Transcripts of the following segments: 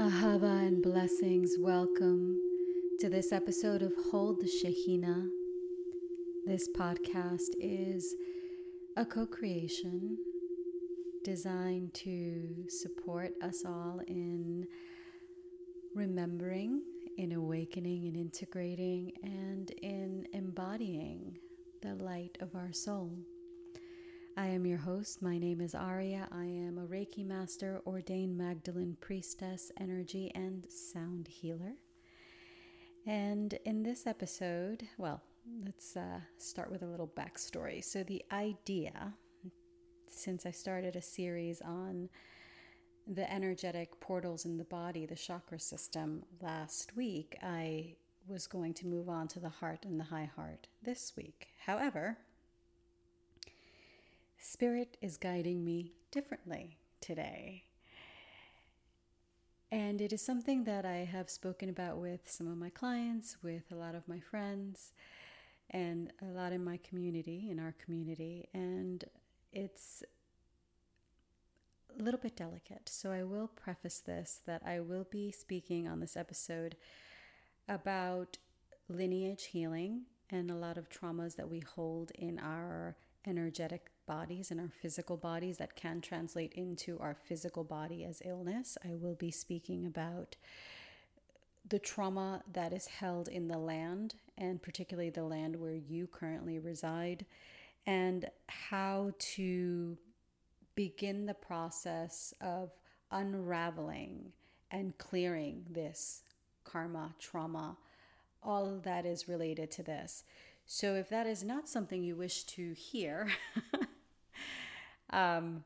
Ahava and blessings. Welcome to this episode of Hold the Shekinah. This podcast is a co creation designed to support us all in remembering, in awakening, in integrating, and in embodying the light of our soul. I am your host. My name is Aurea. I am a Reiki master, ordained Magdalene priestess, energy, and sound healer. And in this episode, well, let's uh, start with a little backstory. So, the idea, since I started a series on the energetic portals in the body, the chakra system, last week, I was going to move on to the heart and the high heart this week. However, Spirit is guiding me differently today. And it is something that I have spoken about with some of my clients, with a lot of my friends, and a lot in my community, in our community. And it's a little bit delicate. So I will preface this that I will be speaking on this episode about lineage healing and a lot of traumas that we hold in our energetic bodies and our physical bodies that can translate into our physical body as illness. I will be speaking about the trauma that is held in the land, and particularly the land where you currently reside, and how to begin the process of unraveling and clearing this karma, trauma, all that is related to this. So, if that is not something you wish to hear, um,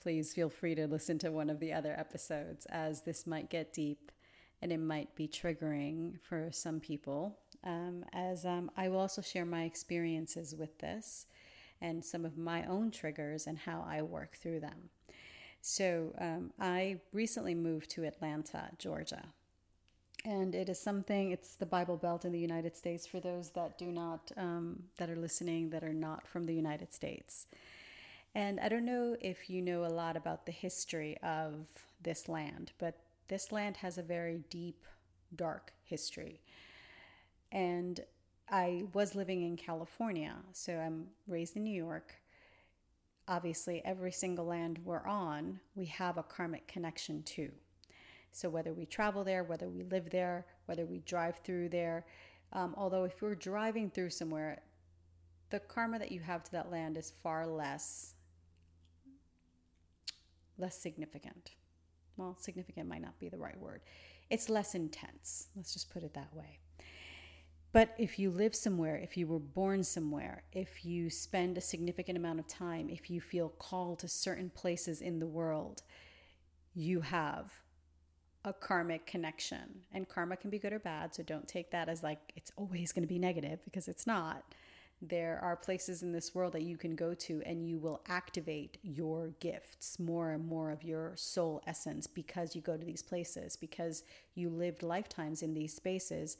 please feel free to listen to one of the other episodes, as this might get deep and it might be triggering for some people. Um, as um, I will also share my experiences with this and some of my own triggers and how I work through them. So, um, I recently moved to Atlanta, Georgia. And it is something, it's the Bible Belt in the United States for those that do not, um, that are listening, that are not from the United States. And I don't know if you know a lot about the history of this land, but this land has a very deep, dark history. And I was living in California, so I'm raised in New York. Obviously, every single land we're on, we have a karmic connection to. So, whether we travel there, whether we live there, whether we drive through there, um, although if we're driving through somewhere, the karma that you have to that land is far less less significant. Well, significant might not be the right word. It's less intense. Let's just put it that way. But if you live somewhere, if you were born somewhere, if you spend a significant amount of time, if you feel called to certain places in the world, you have a karmic connection. And karma can be good or bad, so don't take that as like it's always going to be negative because it's not there are places in this world that you can go to and you will activate your gifts, more and more of your soul essence because you go to these places, because you lived lifetimes in these spaces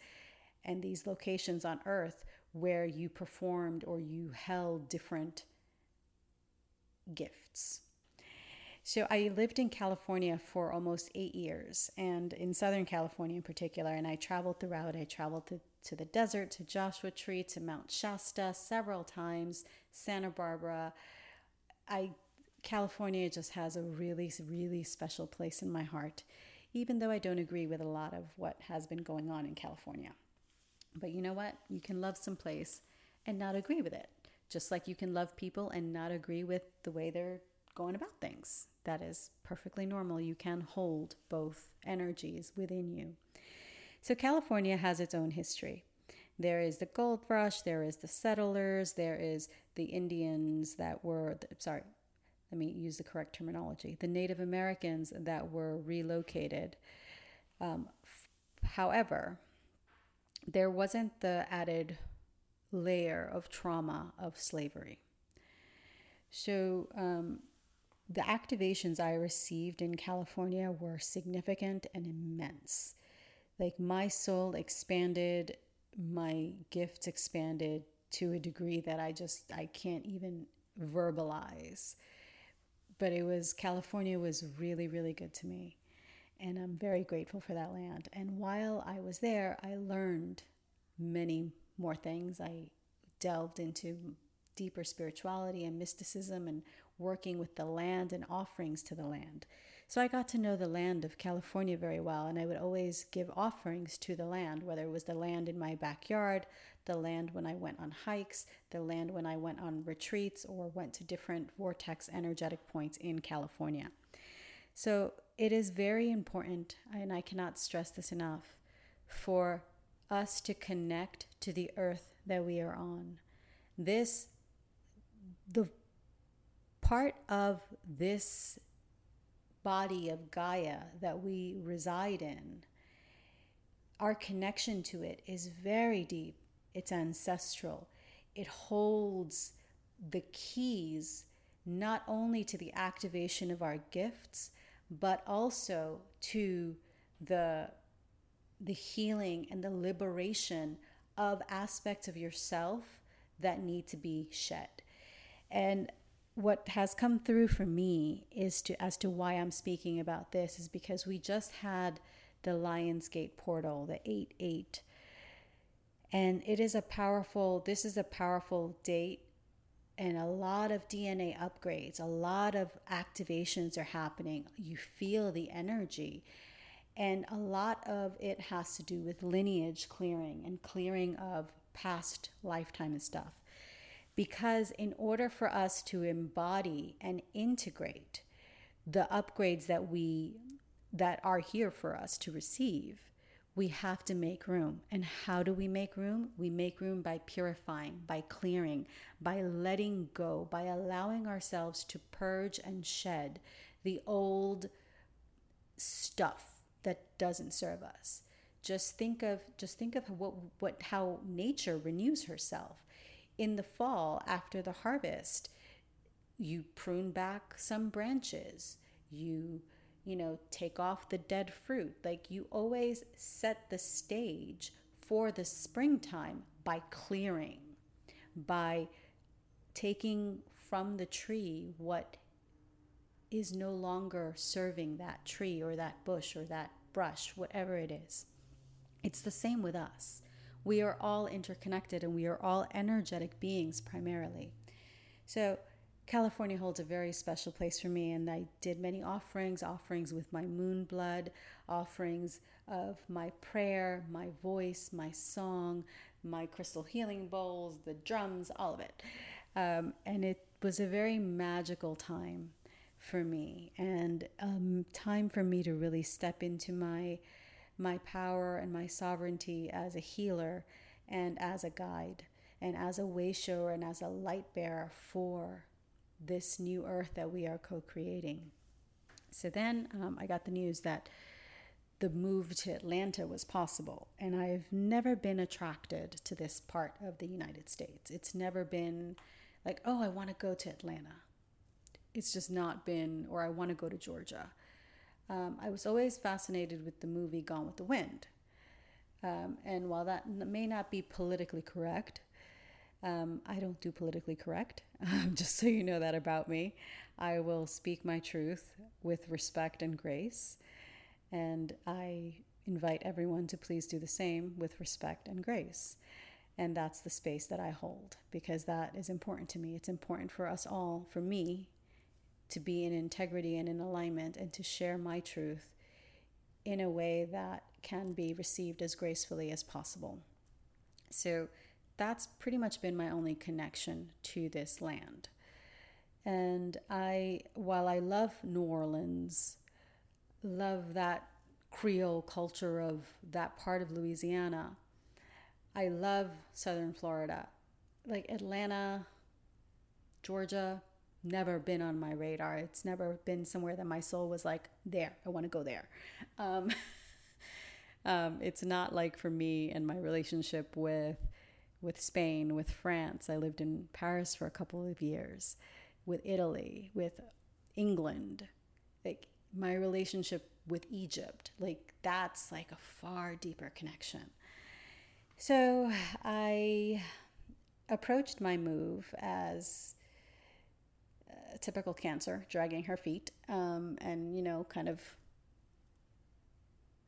and these locations on earth where you performed or you held different gifts. So I lived in California for almost eight years, and in Southern California in particular, and I traveled throughout. I traveled to to the desert, to Joshua Tree, to Mount Shasta several times, Santa Barbara. I California just has a really, really special place in my heart, even though I don't agree with a lot of what has been going on in California. But you know what? You can love some place and not agree with it. Just like you can love people and not agree with the way they're going about things. That is perfectly normal. You can hold both energies within you. So California has its own history. There is the gold rush, there is the settlers, there is the Indians that were, sorry, let me use the correct terminology, the Native Americans that were relocated. Um, f- however, there wasn't the added layer of trauma of slavery. So, um, the activations I received in California were significant and immense like my soul expanded, my gifts expanded to a degree that I just I can't even verbalize. But it was California was really really good to me. and I'm very grateful for that land. And while I was there, I learned many more things. I delved into deeper spirituality and mysticism and working with the land and offerings to the land. So I got to know the land of California very well, and I would always give offerings to the land, whether it was the land in my backyard, the land when I went on hikes, the land when I went on retreats or went to different vortex energetic points in California. So it is very important, and I cannot stress this enough, for us to connect to the earth that we are on. This, the part of this body of Gaia that we reside in, our connection to it is very deep. It's ancestral. It holds the keys not only to the activation of our gifts, but also to the the healing and the liberation of aspects of yourself that need to be shed. And what has come through for me is to as to why I'm speaking about this is because we just had the Lionsgate portal, the 8 8. And it is a powerful, this is a powerful date and a lot of DNA upgrades, a lot of activations are happening. You feel the energy. And a lot of it has to do with lineage clearing and clearing of past lifetime and stuff. Because in order for us to embody and integrate the upgrades that we that are here for us to receive, we have to make room. And how do we make room? We make room by purifying, by clearing, by letting go, by allowing ourselves to purge and shed the old stuff that doesn't serve us. Just think of just think of what what how nature renews herself in the fall after the harvest, you prune back some branches. You, you know, take off the dead fruit. Like you always set the stage for the springtime by clearing, by taking from the tree what is no longer serving that tree or that bush or that brush, whatever it is. It's the same with us. We are all interconnected and we are all energetic beings primarily. So, California holds a very special place for me, and I did many offerings offerings with my moon blood, offerings of my prayer, my voice, my song, my crystal healing bowls, the drums, all of it. Um, and it was a very magical time for me, and um, time for me to really step into my my power and my sovereignty as a healer and as a guide and as a way shower and as a light bearer for this new earth that we are co creating. So then um, I got the news that the move to Atlanta was possible. And I've never been attracted to this part of the United States. It's never been like, oh, I want to go to Atlanta. It's just not been, or I want to go to Georgia um, I was always fascinated with the movie Gone with the Wind. Um, and while that may not be politically correct, um, I don't do politically correct, just so you know that about me. I will speak my truth with respect and grace. And I invite everyone to please do the same with respect and grace. And that's the space that I hold because that is important to me. It's important for us all, for me, to be in integrity and in alignment and to share my truth in a way that can be received as gracefully as possible. So that's pretty much been my only connection to this land. And I, while I love New Orleans, love that Creole culture of that part of Louisiana, I love Southern Florida. Like Atlanta, Georgia, never been on my radar. It's never been somewhere that my soul was like, there, I want to go there. Um, um, it's not like for me and my relationship with with Spain, with France. I lived in Paris for a couple of years, with Italy, with England. Like my relationship with Egypt, like that's like a far deeper connection. So I approached my move as typical cancer, dragging her feet, um, and you know, kind of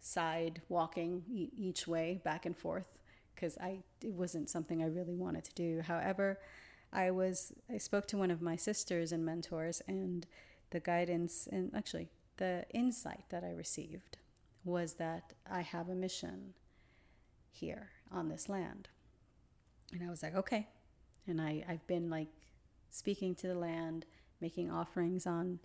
side walking each way back and forth because I it wasn't something I really wanted to do. However, I was I spoke to one of my sisters and mentors and the guidance and actually the insight that I received was that I have a mission here on this land. And I was like, okay. And I, I've been like speaking to the land, making offerings on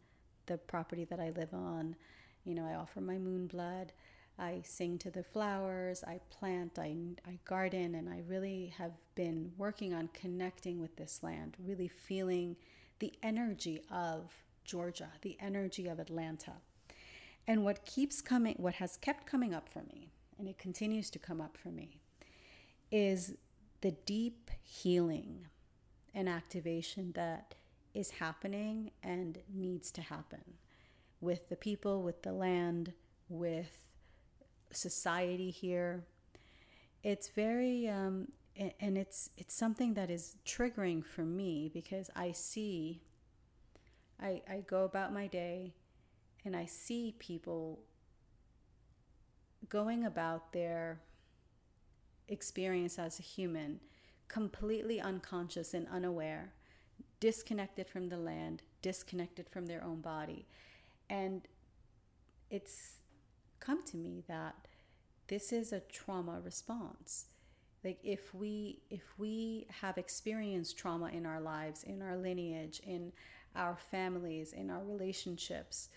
the property that I live on. You know, I offer my moon blood. I sing to the flowers, I plant, I, I garden, and I really have been working on connecting with this land, really feeling the energy of Georgia, the energy of Atlanta. And what keeps coming, what has kept coming up for me, and it continues to come up for me, is the deep healing and activation that is happening and needs to happen with the people, with the land, with society here. It's very, um, and it's it's something that is triggering for me because I see. I I go about my day, and I see people going about their experience as a human completely unconscious and unaware, disconnected from the land, disconnected from their own body. And it's come to me that this is a trauma response like if we if we have experienced trauma in our lives in our lineage in our families in our relationships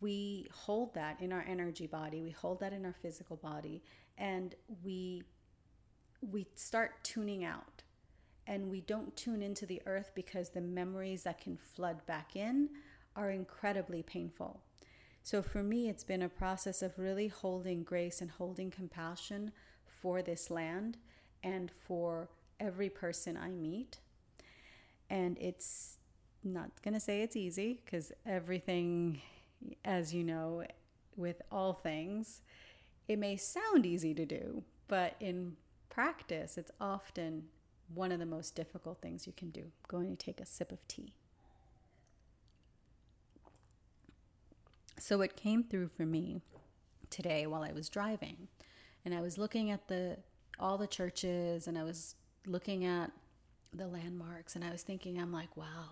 we hold that in our energy body we hold that in our physical body and we we start tuning out and we don't tune into the earth because the memories that can flood back in are incredibly painful so for me, it's been a process of really holding grace and holding compassion for this land and for every person I meet. And it's not going to say it's easy because everything, as you know, with all things, it may sound easy to do, but in practice, it's often one of the most difficult things you can do. Going to take a sip of tea. So it came through for me today while I was driving, and I was looking at the all the churches, and I was looking at the landmarks, and I was thinking, I'm like, wow.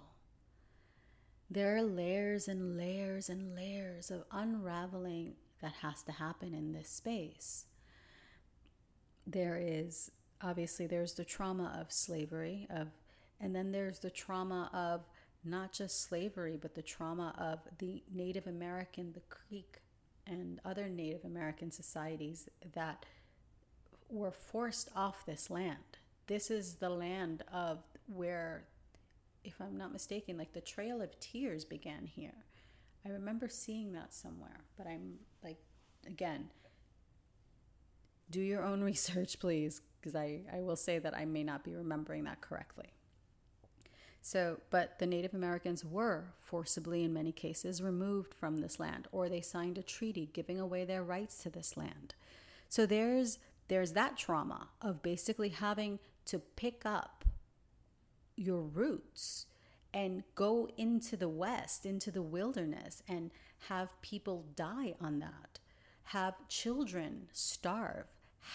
There are layers and layers and layers of unraveling that has to happen in this space. There is obviously there's the trauma of slavery of and then there's the trauma of not just slavery, but the trauma of the Native American, the Creek, and other Native American societies that were forced off this land. This is the land of where, if I'm not mistaken, like the Trail of Tears began here. I remember seeing that somewhere, but I'm like, again, do your own research, please, because I, I will say that I may not be remembering that correctly. So, but the Native Americans were forcibly, in many cases, removed from this land, or they signed a treaty giving away their rights to this land. So there's there's that trauma of basically having to pick up your roots and go into the west, into the wilderness, and have people die on that, have children starve,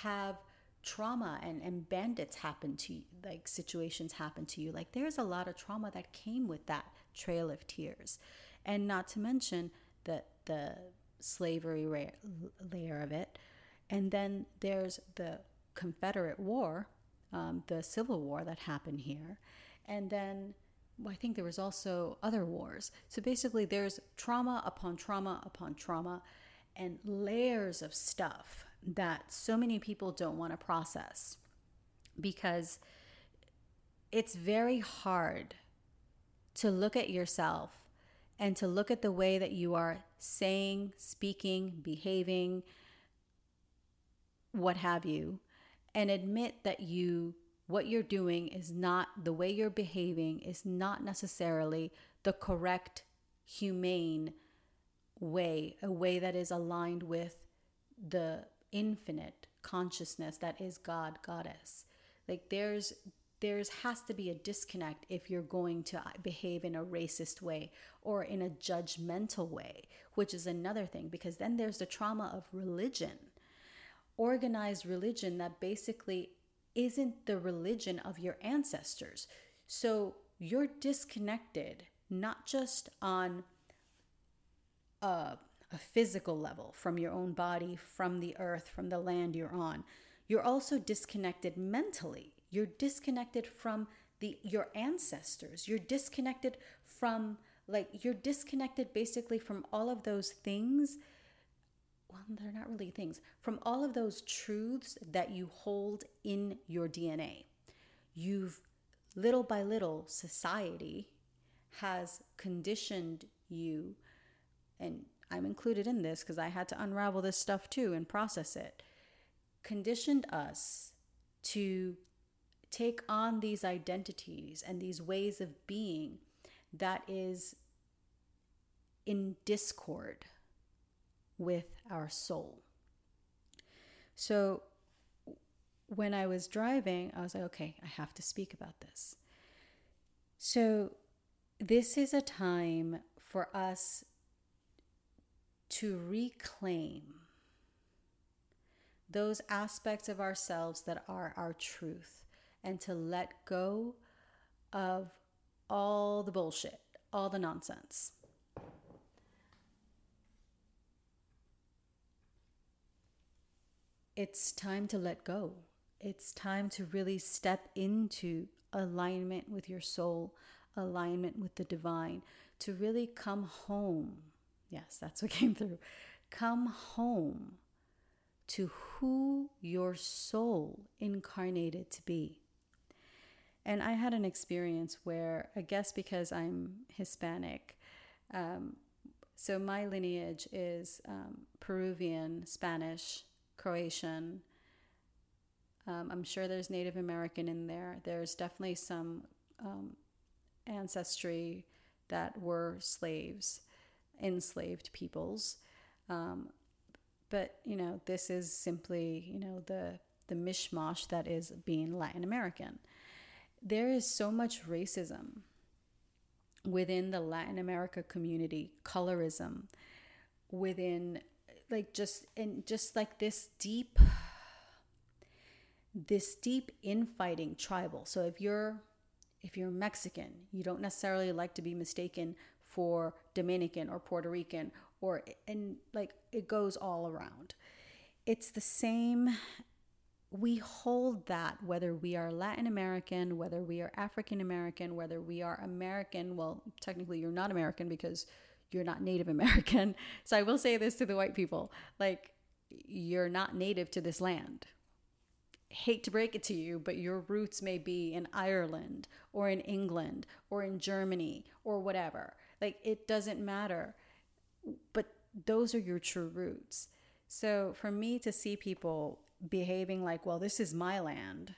have trauma and, and bandits happen to you, like situations happen to you. Like there's a lot of trauma that came with that trail of tears. And not to mention the, the slavery layer of it. And then there's the Confederate War, um, the Civil War that happened here. And then well, I think there was also other wars. So basically, there's trauma upon trauma upon trauma and layers of stuff that so many people don't want to process because it's very hard to look at yourself and to look at the way that you are saying, speaking, behaving, what have you, and admit that you what you're doing is not the way you're behaving is not necessarily the correct humane way, a way that is aligned with the infinite consciousness that is God, Goddess. Like there's there's has to be a disconnect if you're going to uh, behave in a racist way or in a judgmental way, which is another thing because then there's the trauma of religion. Organized religion that basically isn't the religion of your ancestors. So you're disconnected not just on a, a physical level from your own body, from the earth, from the land you're on. You're also disconnected mentally you're disconnected from the your ancestors. You're disconnected from like you're disconnected basically from all of those things well, they're not really things, from all of those truths that you hold in your DNA. You've, little by little, society has conditioned you, and I'm included in this because I had to unravel this stuff too and process it, conditioned us to take on these identities and these ways of being that is in discord with our soul. So when I was driving, I was like, okay, I have to speak about this. So this is a time for us to reclaim those aspects of ourselves that are our truth and to let go of all the bullshit, all the nonsense. It's time to let go. It's time to really step into alignment with your soul, alignment with the divine, to really come home. Yes, that's what came through. Come home to who your soul incarnated to be. And I had an experience where, I guess because I'm Hispanic, um, so my lineage is um, Peruvian, Spanish, Croatian. Um, I'm sure there's Native American in there. There's definitely some um, ancestry that were slaves, enslaved peoples. Um, but you know, this is simply you know the the mishmash that is being Latin American there is so much racism within the Latin America community, colorism within like just and just like this deep this deep infighting tribal. So if you're if you're Mexican, you don't necessarily like to be mistaken for Dominican or Puerto Rican or and like it goes all around. It's the same we hold that whether we are Latin American, whether we are African American, whether we are American. Well, technically, you're not American because you're not Native American. So I will say this to the white people like, you're not native to this land. Hate to break it to you, but your roots may be in Ireland or in England or in Germany or whatever. Like, it doesn't matter. But those are your true roots. So for me to see people behaving like, well, this is my land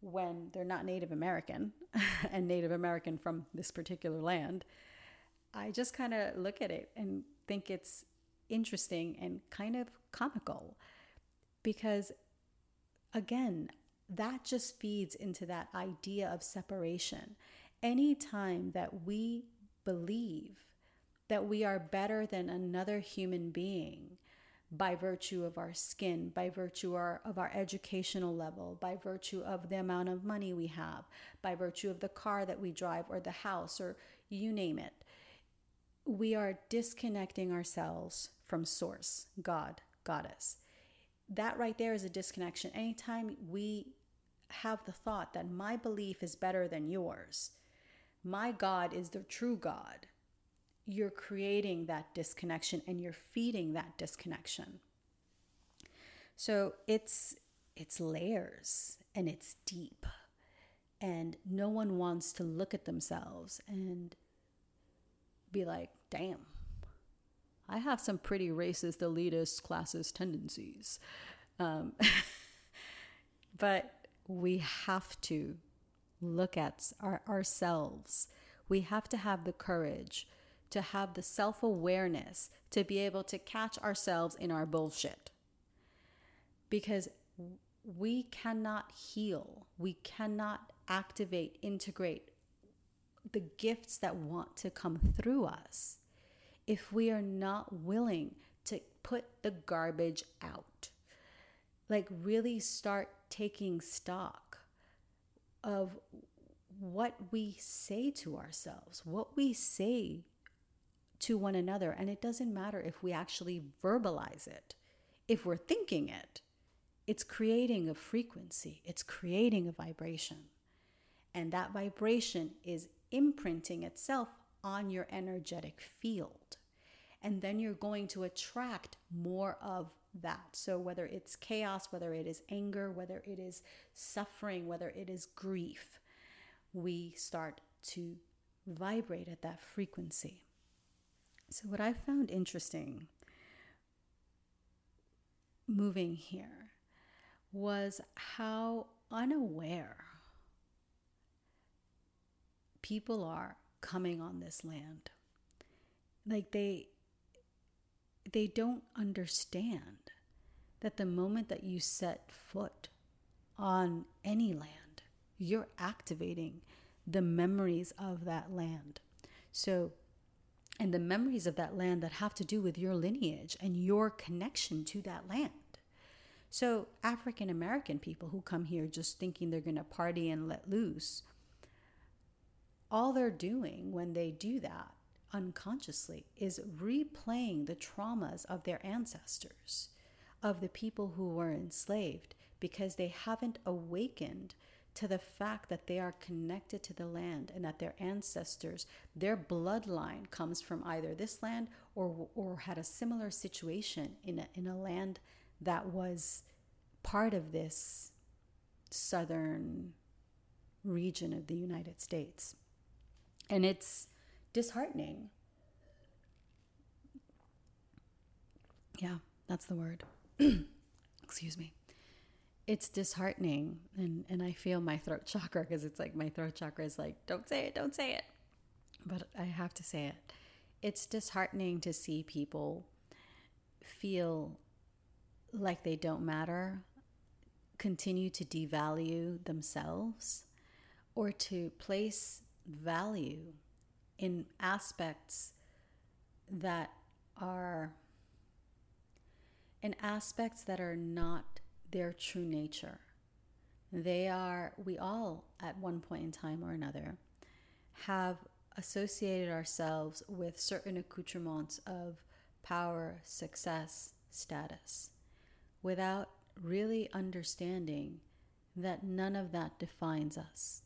when they're not Native American and Native American from this particular land, I just kind of look at it and think it's interesting and kind of comical because, again, that just feeds into that idea of separation. Anytime that we believe that we are better than another human being, by virtue of our skin, by virtue our, of our educational level, by virtue of the amount of money we have, by virtue of the car that we drive or the house or you name it. We are disconnecting ourselves from source, God, Goddess. That right there is a disconnection. Anytime we have the thought that my belief is better than yours, my God is the true God you're creating that disconnection and you're feeding that disconnection. So it's it's layers and it's deep. And no one wants to look at themselves and be like, damn, I have some pretty racist, elitist, classist tendencies. Um, but we have to look at our, ourselves. We have to have the courage to have the self awareness to be able to catch ourselves in our bullshit. Because we cannot heal, we cannot activate, integrate the gifts that want to come through us if we are not willing to put the garbage out. Like, really start taking stock of what we say to ourselves, what we say to one another. And it doesn't matter if we actually verbalize it, if we're thinking it, it's creating a frequency, it's creating a vibration. And that vibration is imprinting itself on your energetic field. And then you're going to attract more of that. So, whether it's chaos, whether it is anger, whether it is suffering, whether it is grief, we start to vibrate at that frequency. So, what I found interesting moving here was how unaware people are coming on this land. Like they they don't understand that the moment that you set foot on any land, you're activating the memories of that land. So, and the memories of that land that have to do with your lineage and your connection to that land. So, African American people who come here just thinking they're going to party and let loose, all they're doing when they do that unconsciously is replaying the traumas of their ancestors, of the people who were enslaved, because they haven't awakened to the fact that they are connected to the land and that their ancestors, their bloodline comes from either this land or, or had a similar situation in a, in a land that was part of this southern region of the United States. And it's disheartening. Yeah, that's the word. Excuse me. It's disheartening. And, and I feel my throat chakra because it's like my throat chakra is like, don't say it, don't say it. But I have to say it. It's disheartening to see people feel like they don't matter, continue to devalue themselves, or to place value in aspects that are in aspects that are not their true nature. They are, we all at one point in time or another have associated ourselves with certain accoutrements of power, success, status without really understanding that none of that defines us.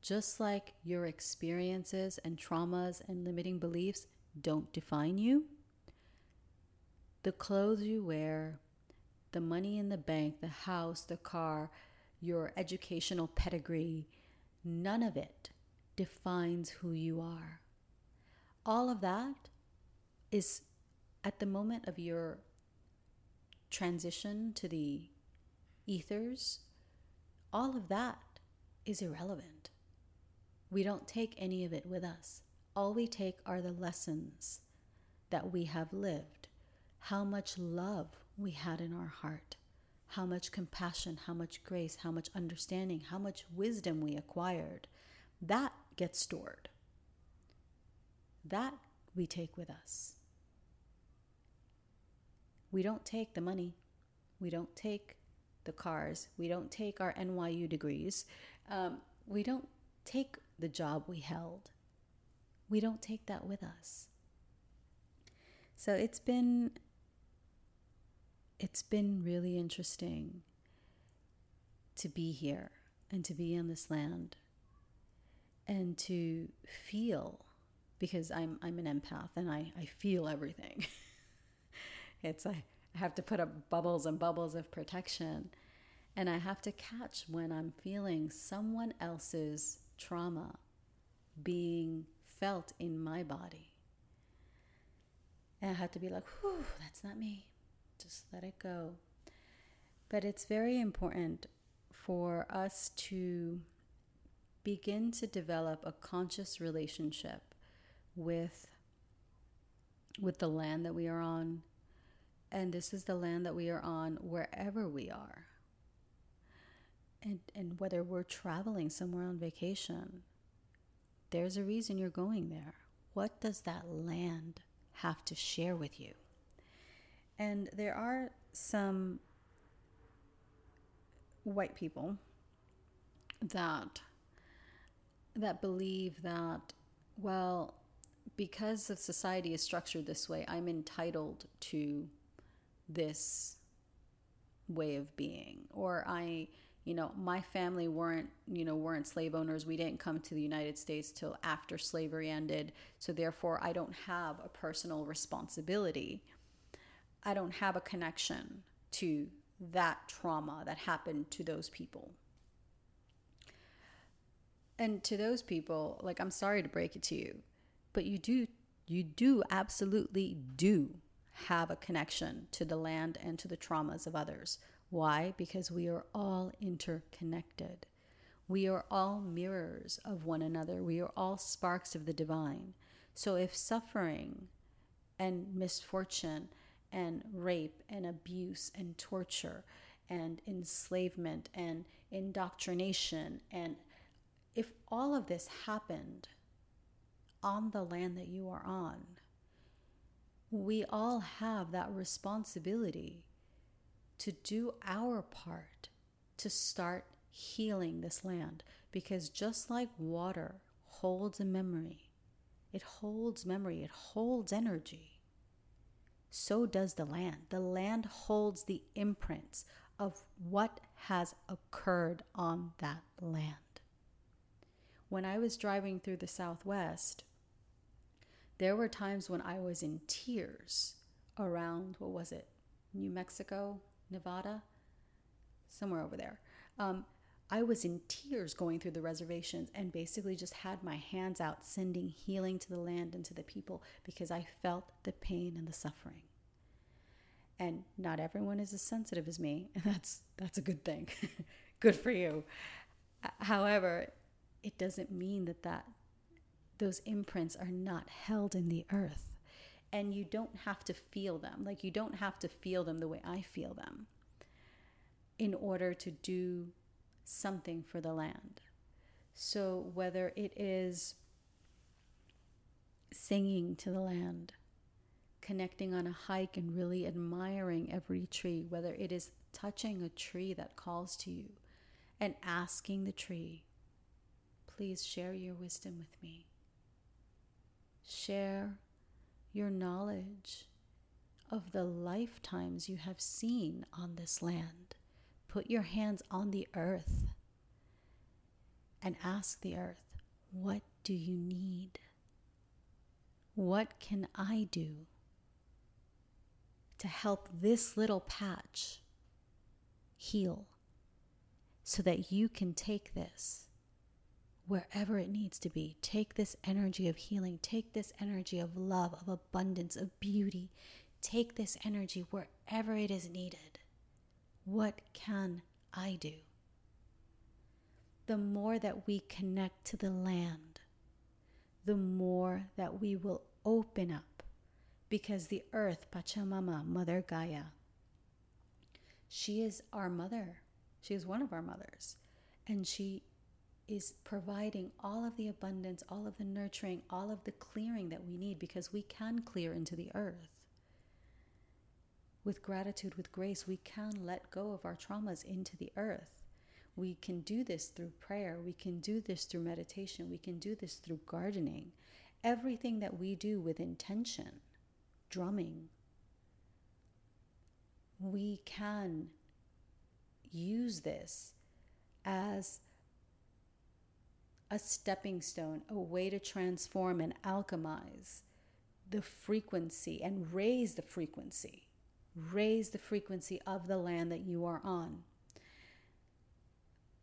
Just like your experiences and traumas and limiting beliefs don't define you, the clothes you wear, the money in the bank, the house, the car, your educational pedigree, none of it defines who you are. All of that is at the moment of your transition to the ethers, all of that is irrelevant. We don't take any of it with us. All we take are the lessons that we have lived, how much love we had in our heart, how much compassion, how much grace, how much understanding, how much wisdom we acquired. That gets stored. That we take with us. We don't take the money. We don't take the cars. We don't take our NYU degrees. Um, we don't take the job we held. We don't take that with us. So it's been it's been really interesting to be here and to be on this land and to feel because I'm I'm an empath and I, I feel everything. It's I have to put up bubbles and bubbles of protection. And I have to catch when I'm feeling someone else's trauma being felt in my body. And I have to be like, whew, that's not me. Just let it go. But it's very important for us to begin to develop a conscious relationship with with the land that we are on and this is the land that we are on wherever we are. and, and whether we're traveling somewhere on vacation, there's a reason you're going there. What does that land have to share with you? And there are some white people that that believe that well because of society is structured this way i'm entitled to this way of being. Or i you know my family weren't you know weren't slave owners. We didn't come to the united states till after slavery ended. So therefore i don't have a personal responsibility i don't have a connection to that trauma that happened to those people and to those people like i'm sorry to break it to you but you do you do absolutely do have a connection to the land and to the traumas of others why? Because we are all interconnected. We are all mirrors of one another. We are all sparks of the divine. So if suffering and misfortune and rape and abuse and torture and enslavement and indoctrination and if all of this happened on the land that you are on, we all have that responsibility to do our part to start healing this land. Because just like water holds a memory, it holds memory, it holds energy. So does the land. The land holds the imprints of what has occurred on that land. When I was driving through the Southwest, there were times when I was in tears around, what was it, New Mexico, Nevada, somewhere over there. Um, I was in tears going through the reservations and basically just had my hands out, sending healing to the land and to the people because I felt the pain and the suffering. And not everyone is as sensitive as me, and that's that's a good thing. good for you. However, it doesn't mean that that those imprints are not held in the earth and you don't have to feel them. Like you don't have to feel them the way I feel them in order to do something for the land. So whether it is singing to the land, connecting on a hike and really admiring every tree, whether it is touching a tree that calls to you and asking the tree, please share your wisdom with me. Share your knowledge of the lifetimes you have seen on this land. Put your hands on the earth and ask the earth, What do you need? What can I do to help this little patch heal so that you can take this wherever it needs to be. Take this energy of healing, take this energy of love, of abundance, of beauty. Take this energy wherever it is needed. What can I do? The more that we connect to the land, the more that we will open up because the earth, Pachamama, Mother Gaia, she is our mother. She is one of our mothers. And she is providing all of the abundance, all of the nurturing, all of the clearing that we need because we can clear into the earth. With gratitude, with grace, we can let go of our traumas into the earth. We can do this through prayer. We can do this through meditation. We can do this through gardening. Everything that we do with intention, drumming, we can use this as a stepping stone, a way to transform and alchemize the frequency and raise the frequency. Raise the frequency of the land that you are on.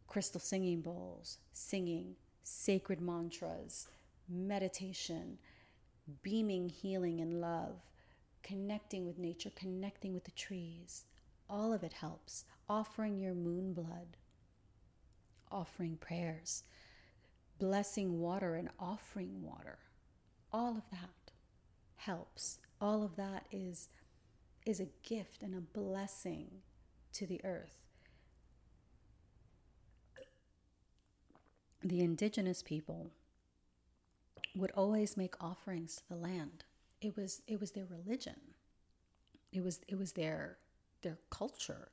Crystal singing bowls, singing, sacred mantras, meditation, beaming healing and love, connecting with nature, connecting with the trees. All of it helps. Offering your moon blood, offering prayers blessing water and offering water. All of that helps. All of that is, is a gift and a blessing to the earth. the indigenous people would always make offerings to the land. It was it was their religion. It was it was their their culture.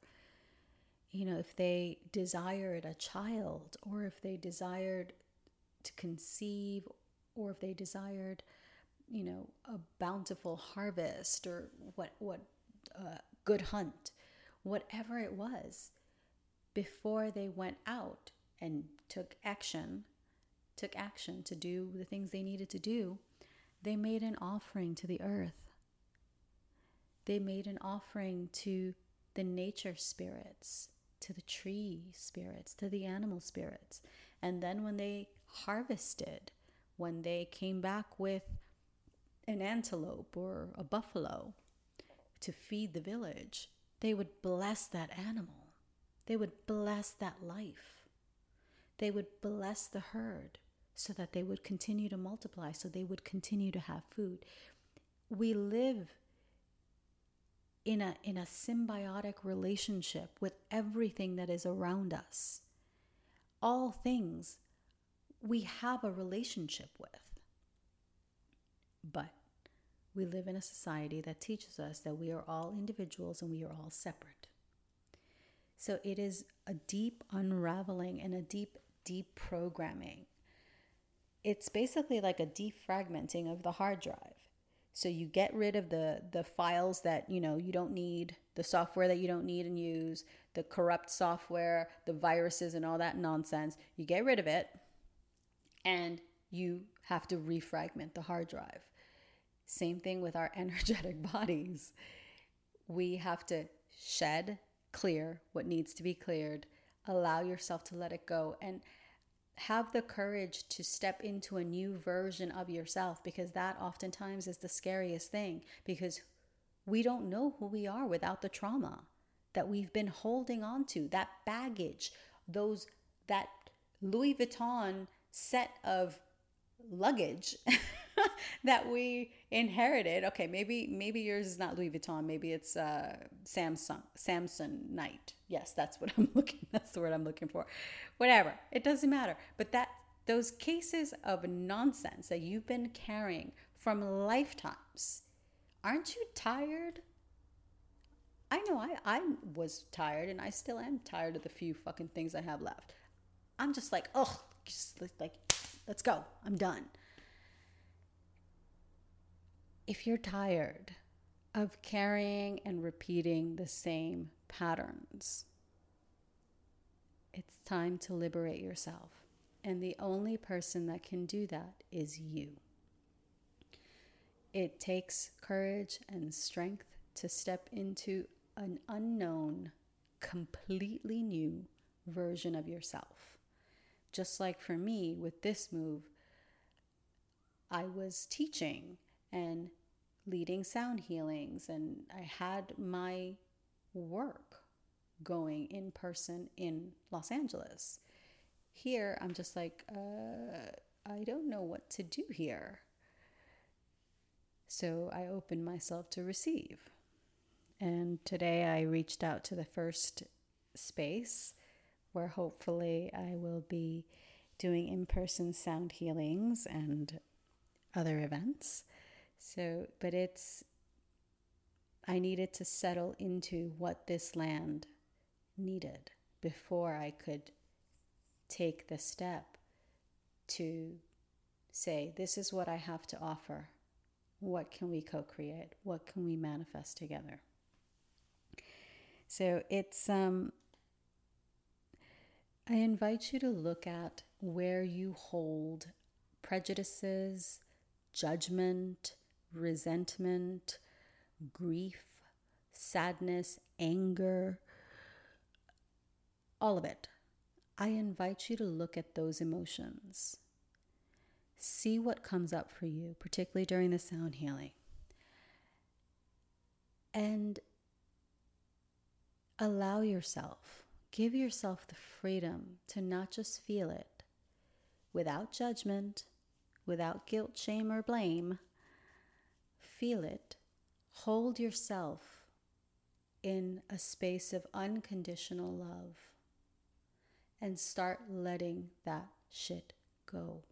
You know, if they desired a child or if they desired to conceive or if they desired, you know, a bountiful harvest or what what good hunt, whatever it was, before they went out and took action, took action to do the things they needed to do, they made an offering to the earth. They made an offering to the nature spirits, to the tree spirits, to the animal spirits. And then when they harvested, when they came back with an antelope or a buffalo to feed the village, they would bless that animal. They would bless that life. They would bless the herd so that they would continue to multiply, so they would continue to have food. We live in a, in a symbiotic relationship with everything that is around us. All things we have a relationship with. But we live in a society that teaches us that we are all individuals and we are all separate. So it is a deep unraveling and a deep deprogramming. It's basically like a defragmenting of the hard drive. So you get rid of the the files that you know you don't need, the software that you don't need and use, the corrupt software, the viruses and all that nonsense. You get rid of it and you have to refragment the hard drive. Same thing with our energetic bodies. We have to shed, clear what needs to be cleared, allow yourself to let it go, and have the courage to step into a new version of yourself because that oftentimes is the scariest thing because we don't know who we are without the trauma that we've been holding on to, that baggage, those that Louis Vuitton set of luggage that we inherited. Okay, maybe maybe yours is not Louis Vuitton. Maybe it's uh, Samsung Samsonite. Yes, that's what I'm looking. That's the word I'm looking for. Whatever. It doesn't matter. But that those cases of nonsense that you've been carrying from lifetimes, aren't you tired? I know I, I was tired and I still am tired of the few fucking things I have left. I'm just like, oh, just like, let's go. I'm done if you're tired of carrying and repeating the same patterns, it's time to liberate yourself. And the only person that can do that is you. It takes courage and strength to step into an unknown, completely new version of yourself. Just like for me with this move, I was teaching and leading sound healings, and I had my work going in person in Los Angeles. Here, I'm just like, uh, I don't know what to do here. So I opened myself to receive. And today I reached out to the first space where hopefully I will be doing in person sound healings and other events. So, but it's, I needed to settle into what this land needed before I could take the step to say, this is what I have to offer. What can we co create? What can we manifest together? So it's, um, I invite you to look at where you hold prejudices, judgment, resentment, grief, sadness, anger, all of it. I invite you to look at those emotions. See what comes up for you, particularly during the sound healing. And allow yourself, give yourself the freedom to not just feel it without judgment, without guilt, shame, or blame, feel it, hold yourself in a space of unconditional love and start letting that shit go.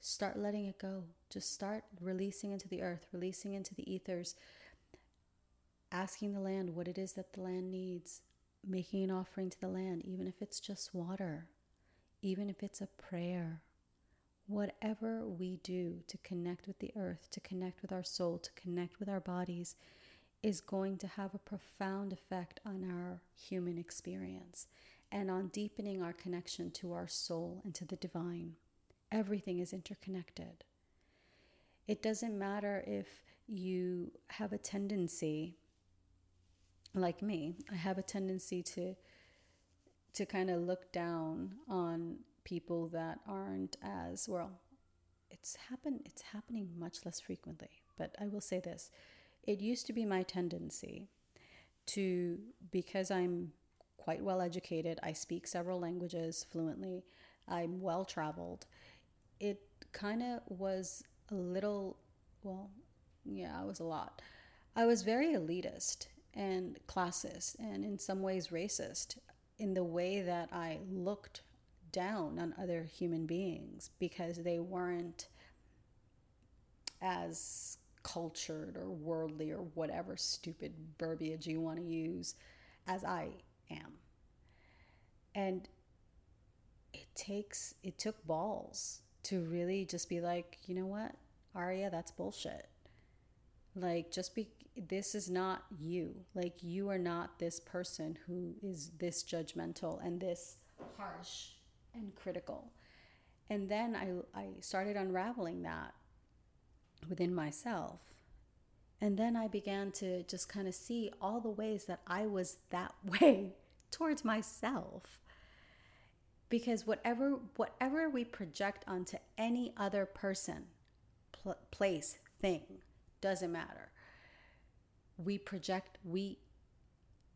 Start letting it go. Just start releasing into the earth, releasing into the ethers, asking the land what it is that the land needs, making an offering to the land, even if it's just water, even if it's a prayer. Whatever we do to connect with the earth, to connect with our soul, to connect with our bodies, is going to have a profound effect on our human experience and on deepening our connection to our soul and to the divine. Everything is interconnected. It doesn't matter if you have a tendency, like me, I have a tendency to to kind of look down on people that aren't as well. It's happened. It's happening much less frequently. But I will say this: it used to be my tendency to, because I'm quite well educated, I speak several languages fluently, I'm well traveled. It kind of was a little, well, yeah, I was a lot. I was very elitist and classist and in some ways racist in the way that I looked down on other human beings because they weren't as cultured or worldly or whatever stupid verbiage you want to use as I am. And it takes, it took balls to really just be like, you know what, Aurea, that's bullshit. Like, just be, this is not you. Like, you are not this person who is this judgmental and this harsh and critical. And then I, I started unraveling that within myself. And then I began to just kind of see all the ways that I was that way towards myself. Because whatever whatever we project onto any other person, pl- place, thing, doesn't matter. We project, we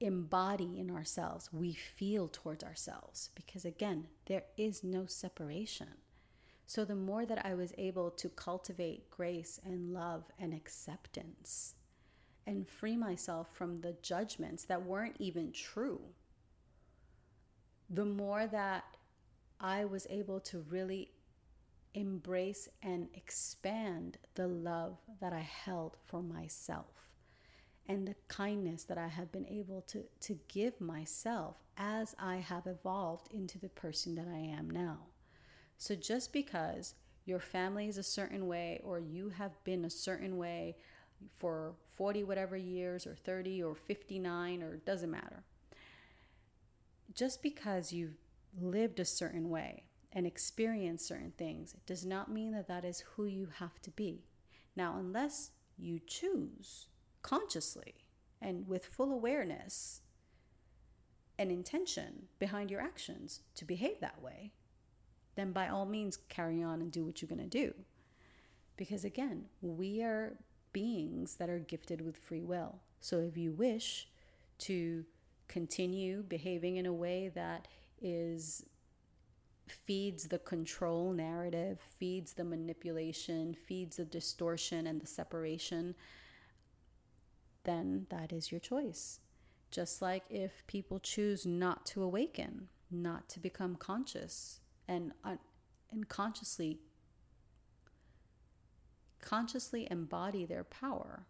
embody in ourselves, we feel towards ourselves. Because again, there is no separation. So the more that I was able to cultivate grace and love and acceptance and free myself from the judgments that weren't even true, the more that I was able to really embrace and expand the love that I held for myself and the kindness that I have been able to, to give myself as I have evolved into the person that I am now. So just because your family is a certain way or you have been a certain way for 40 whatever years or 30 or 59 or doesn't matter. Just because you've lived a certain way and experienced certain things does not mean that that is who you have to be. Now, unless you choose consciously and with full awareness and intention behind your actions to behave that way, then by all means carry on and do what you're going to do. Because again, we are beings that are gifted with free will. So if you wish to continue behaving in a way that is feeds the control narrative, feeds the manipulation, feeds the distortion and the separation, then that is your choice. Just like if people choose not to awaken, not to become conscious, and uh, and consciously consciously embody their power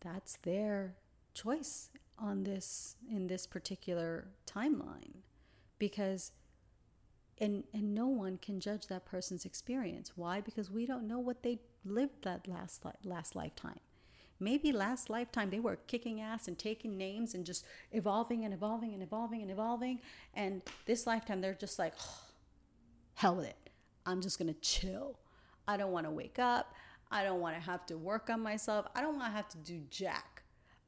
that's their choice on this in this particular timeline. Because and and no one can judge that person's experience. Why? Because we don't know what they lived that last last lifetime maybe last lifetime they were kicking ass and taking names and just evolving and evolving and evolving and evolving. And this lifetime they're just like oh, hell with it. I'm just gonna chill. I don't want to wake up. I don't want to have to work on myself. I don't want to have to do jack.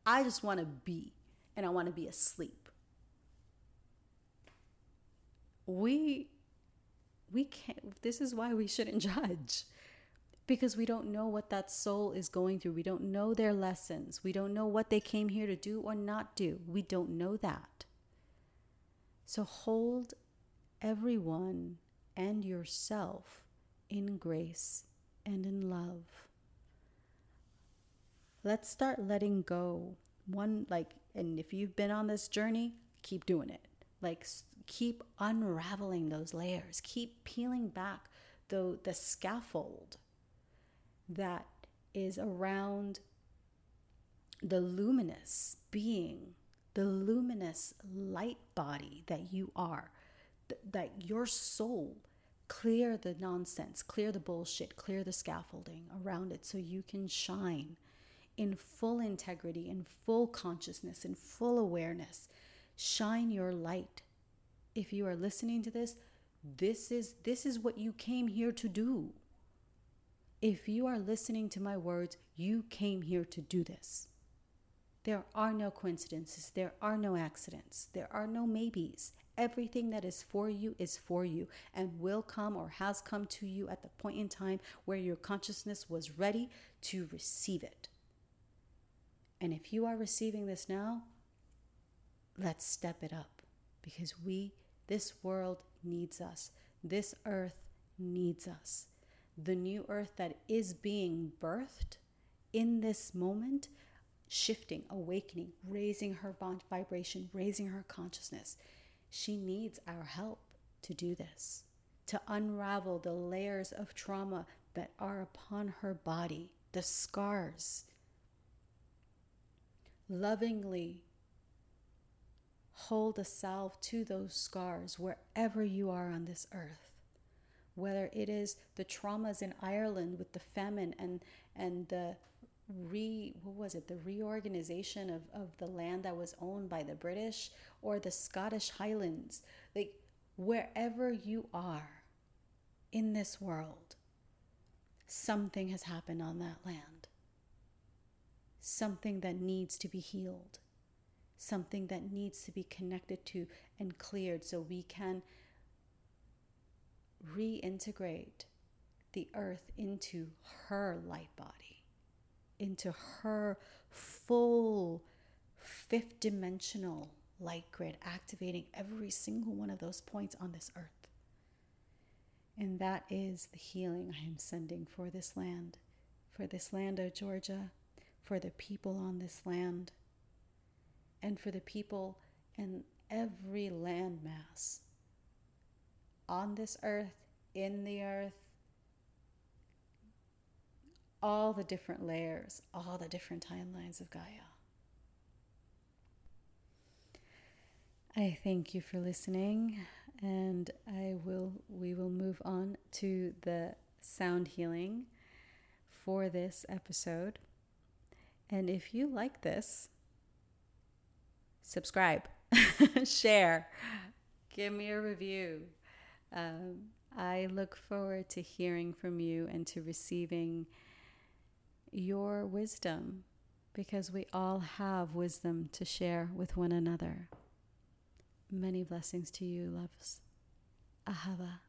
I just want to be and i want to be asleep. We we can't this is why we shouldn't judge because we don't know what that soul is going through. We don't know their lessons. We don't know what they came here to do or not do. We don't know that. So hold everyone and yourself in grace and in love. Let's start letting go. One, like, and if you've been on this journey, keep doing it. Like, keep unraveling those layers, keep peeling back the, the scaffold that is around the luminous being, the luminous light body that you are, th- that your soul clear the nonsense, clear the bullshit, clear the scaffolding around it so you can shine in full integrity, in full consciousness, in full awareness. Shine your light. If you are listening to this, this is this is what you came here to do. If you are listening to my words, you came here to do this. There are no coincidences, there are no accidents, there are no maybes. Everything that is for you is for you and will come or has come to you at the point in time where your consciousness was ready to receive it. And if you are receiving this now, let's step it up because we, this world needs us. This earth needs us. The new earth that is being birthed in this moment, shifting, awakening, raising her bond vibration, raising her consciousness. She needs our help to do this, to unravel the layers of trauma that are upon her body, the scars lovingly hold a salve to those scars wherever you are on this earth. Whether it is the traumas in Ireland with the famine and and the re what was it? The reorganization of, of the land that was owned by the British or the Scottish Highlands. Like wherever you are in this world something has happened on that land. Something that needs to be healed, something that needs to be connected to and cleared so we can reintegrate the earth into her light body, into her full fifth dimensional light grid, activating every single one of those points on this earth. And that is the healing I am sending for this land, for this land of Georgia, for the people on this land and for the people in every landmass on this earth, in the earth, all the different layers, all the different timelines of Gaia. I thank you for listening and I will we will move on to the sound healing for this episode. And if you like this, subscribe, share, give me a review. Um, I look forward to hearing from you and to receiving your wisdom because we all have wisdom to share with one another. Many blessings to you, loves. Ahava.